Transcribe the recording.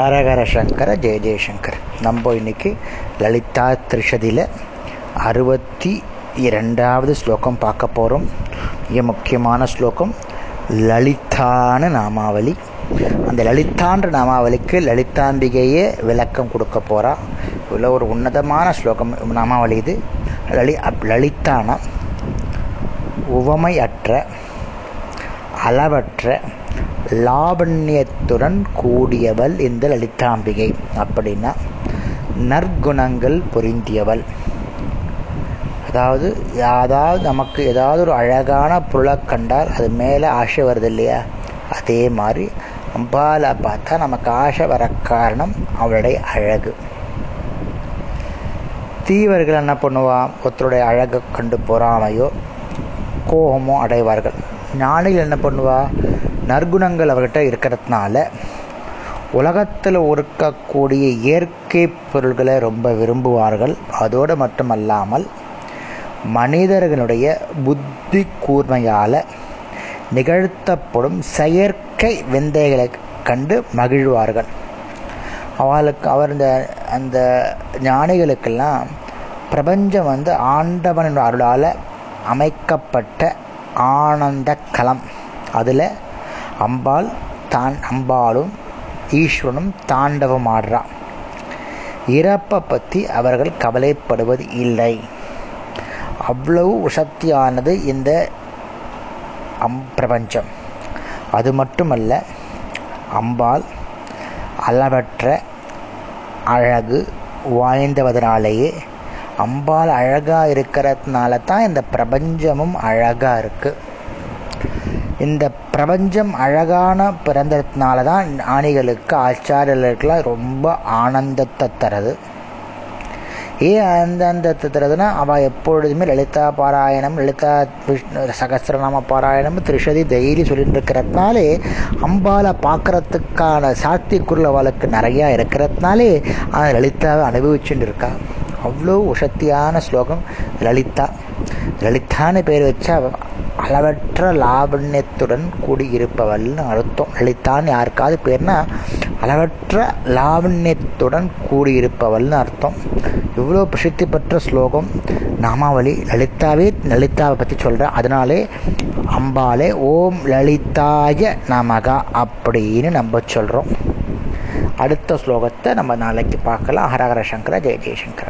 ஹரஹர சங்கர ஜெய ஜெயசங்கர் நம்ம இன்னைக்கு லலிதா திரிஷதியில் அறுபத்தி இரண்டாவது ஸ்லோகம் பார்க்க போகிறோம் மிக முக்கியமான ஸ்லோகம் லலிதான நாமாவளி. அந்த லலிதான்ற நாமாவளிக்கு லலிதாம்பிகையே விளக்கம் கொடுக்க போகிறா இவ்வளோ ஒரு உன்னதமான ஸ்லோகம் நாமாவளி இது. லலி லலிதான? உவமையற்ற அளவற்ற லாவண்யத்துடன் கூடியவள் இந்த லலிதாம்பிகை. அப்படின்னா நற்குணங்கள் பொருந்தியவள். அதாவது அதாவது நமக்கு ஏதாவது ஒரு அழகான பொருளை கண்டால் அது மேலே ஆசை வருது இல்லையா? அதே மாதிரி அம்பாலை பார்த்தா நமக்கு ஆசை வர காரணம் அவளுடைய அழகு. தீவர்கள் என்ன பண்ணுவான் ஒருத்தருடைய அழகை கண்டு பொறாமையோ கோபமோ அடைவார்கள். ஞானிகள் என்ன பண்ணுவா? நற்குணங்கள் அவர்கிட்ட இருக்கிறதுனால உலகத்தில் இருக்கக்கூடிய இயற்கை பொருள்களை ரொம்ப விரும்புவார்கள். அதோடு மட்டுமல்லாமல் மனிதர்களுடைய புத்தி கூர்மையால் நிகழ்த்தப்படும் செயற்கை விந்தைகளை கண்டு மகிழ்வார்கள். அவளுக்கு அவர் இந்த அந்த ஞானிகளுக்கெல்லாம் பிரபஞ்சம் வந்து ஆண்டவனின் அருளால் அமைக்கப்பட்ட ஆனந்த களம் அதில் அம்பாள் தான் அம்பாளும் ஈஸ்வரனும் தாண்டவம் ஆடுறான் இறப்பை பற்றி அவர்கள் கவலைப்படுவது இல்லை. அவ்வளவு உசக்தியானது இந்த அம் பிரபஞ்சம். அது மட்டுமல்ல அம்பாள் அளவற்ற அழகு வாய்ந்தவதனாலேயே அம்பாள் அழகாக இருக்கிறதுனால தான் இந்த பிரபஞ்சமும் அழகாக இருக்குது இந்த பிரபஞ்சம் அழகான பிறந்ததுனால தான் ஞானிகளுக்கு ஆச்சாரியர்களுக்கெல்லாம் ரொம்ப ஆனந்தத்தை தருது. ஏன் ஆனந்தத்தை தருதுன்னா அவள் எப்பொழுதுமே லலிதா பாராயணம் லலிதா விஷ்ணு சகசிரநாம பாராயணம் திரிஷதி தைரி சொல்லிட்டு இருக்கிறதுனாலே அம்பாலை பார்க்கறதுக்கான சாத்தியக்குரல் அவளுக்கு நிறையா இருக்கிறதுனாலே அந்த லலிதாவை அனுபவிச்சுட்டு இருக்கா. அவ்வளோ உசத்தியான ஸ்லோகம் லலிதா. லலிதான்னு பேர் வச்சா அளவற்ற லாவண்யத்துடன் கூடியிருப்பவள்னு அர்த்தம். லலிதான்னு யாருக்காவது பேர்னா அளவற்ற லாவண்யத்துடன் கூடியிருப்பவள்னு அர்த்தம். இவ்வளோ பிரசித்தி பெற்ற ஸ்லோகம் நாமாவளி. லலிதாவே லலிதாவை பற்றி சொல்கிறேன் அதனாலே அம்பாலே ஓம் லலிதாய நமகா அப்படின்னு நம்ம சொல்கிறோம் அடுத்த ஸ்லோகத்தை நம்ம நாளைக்கு பார்க்கலாம். ஹரஹர சங்கர ஜெய ஜெயசங்கர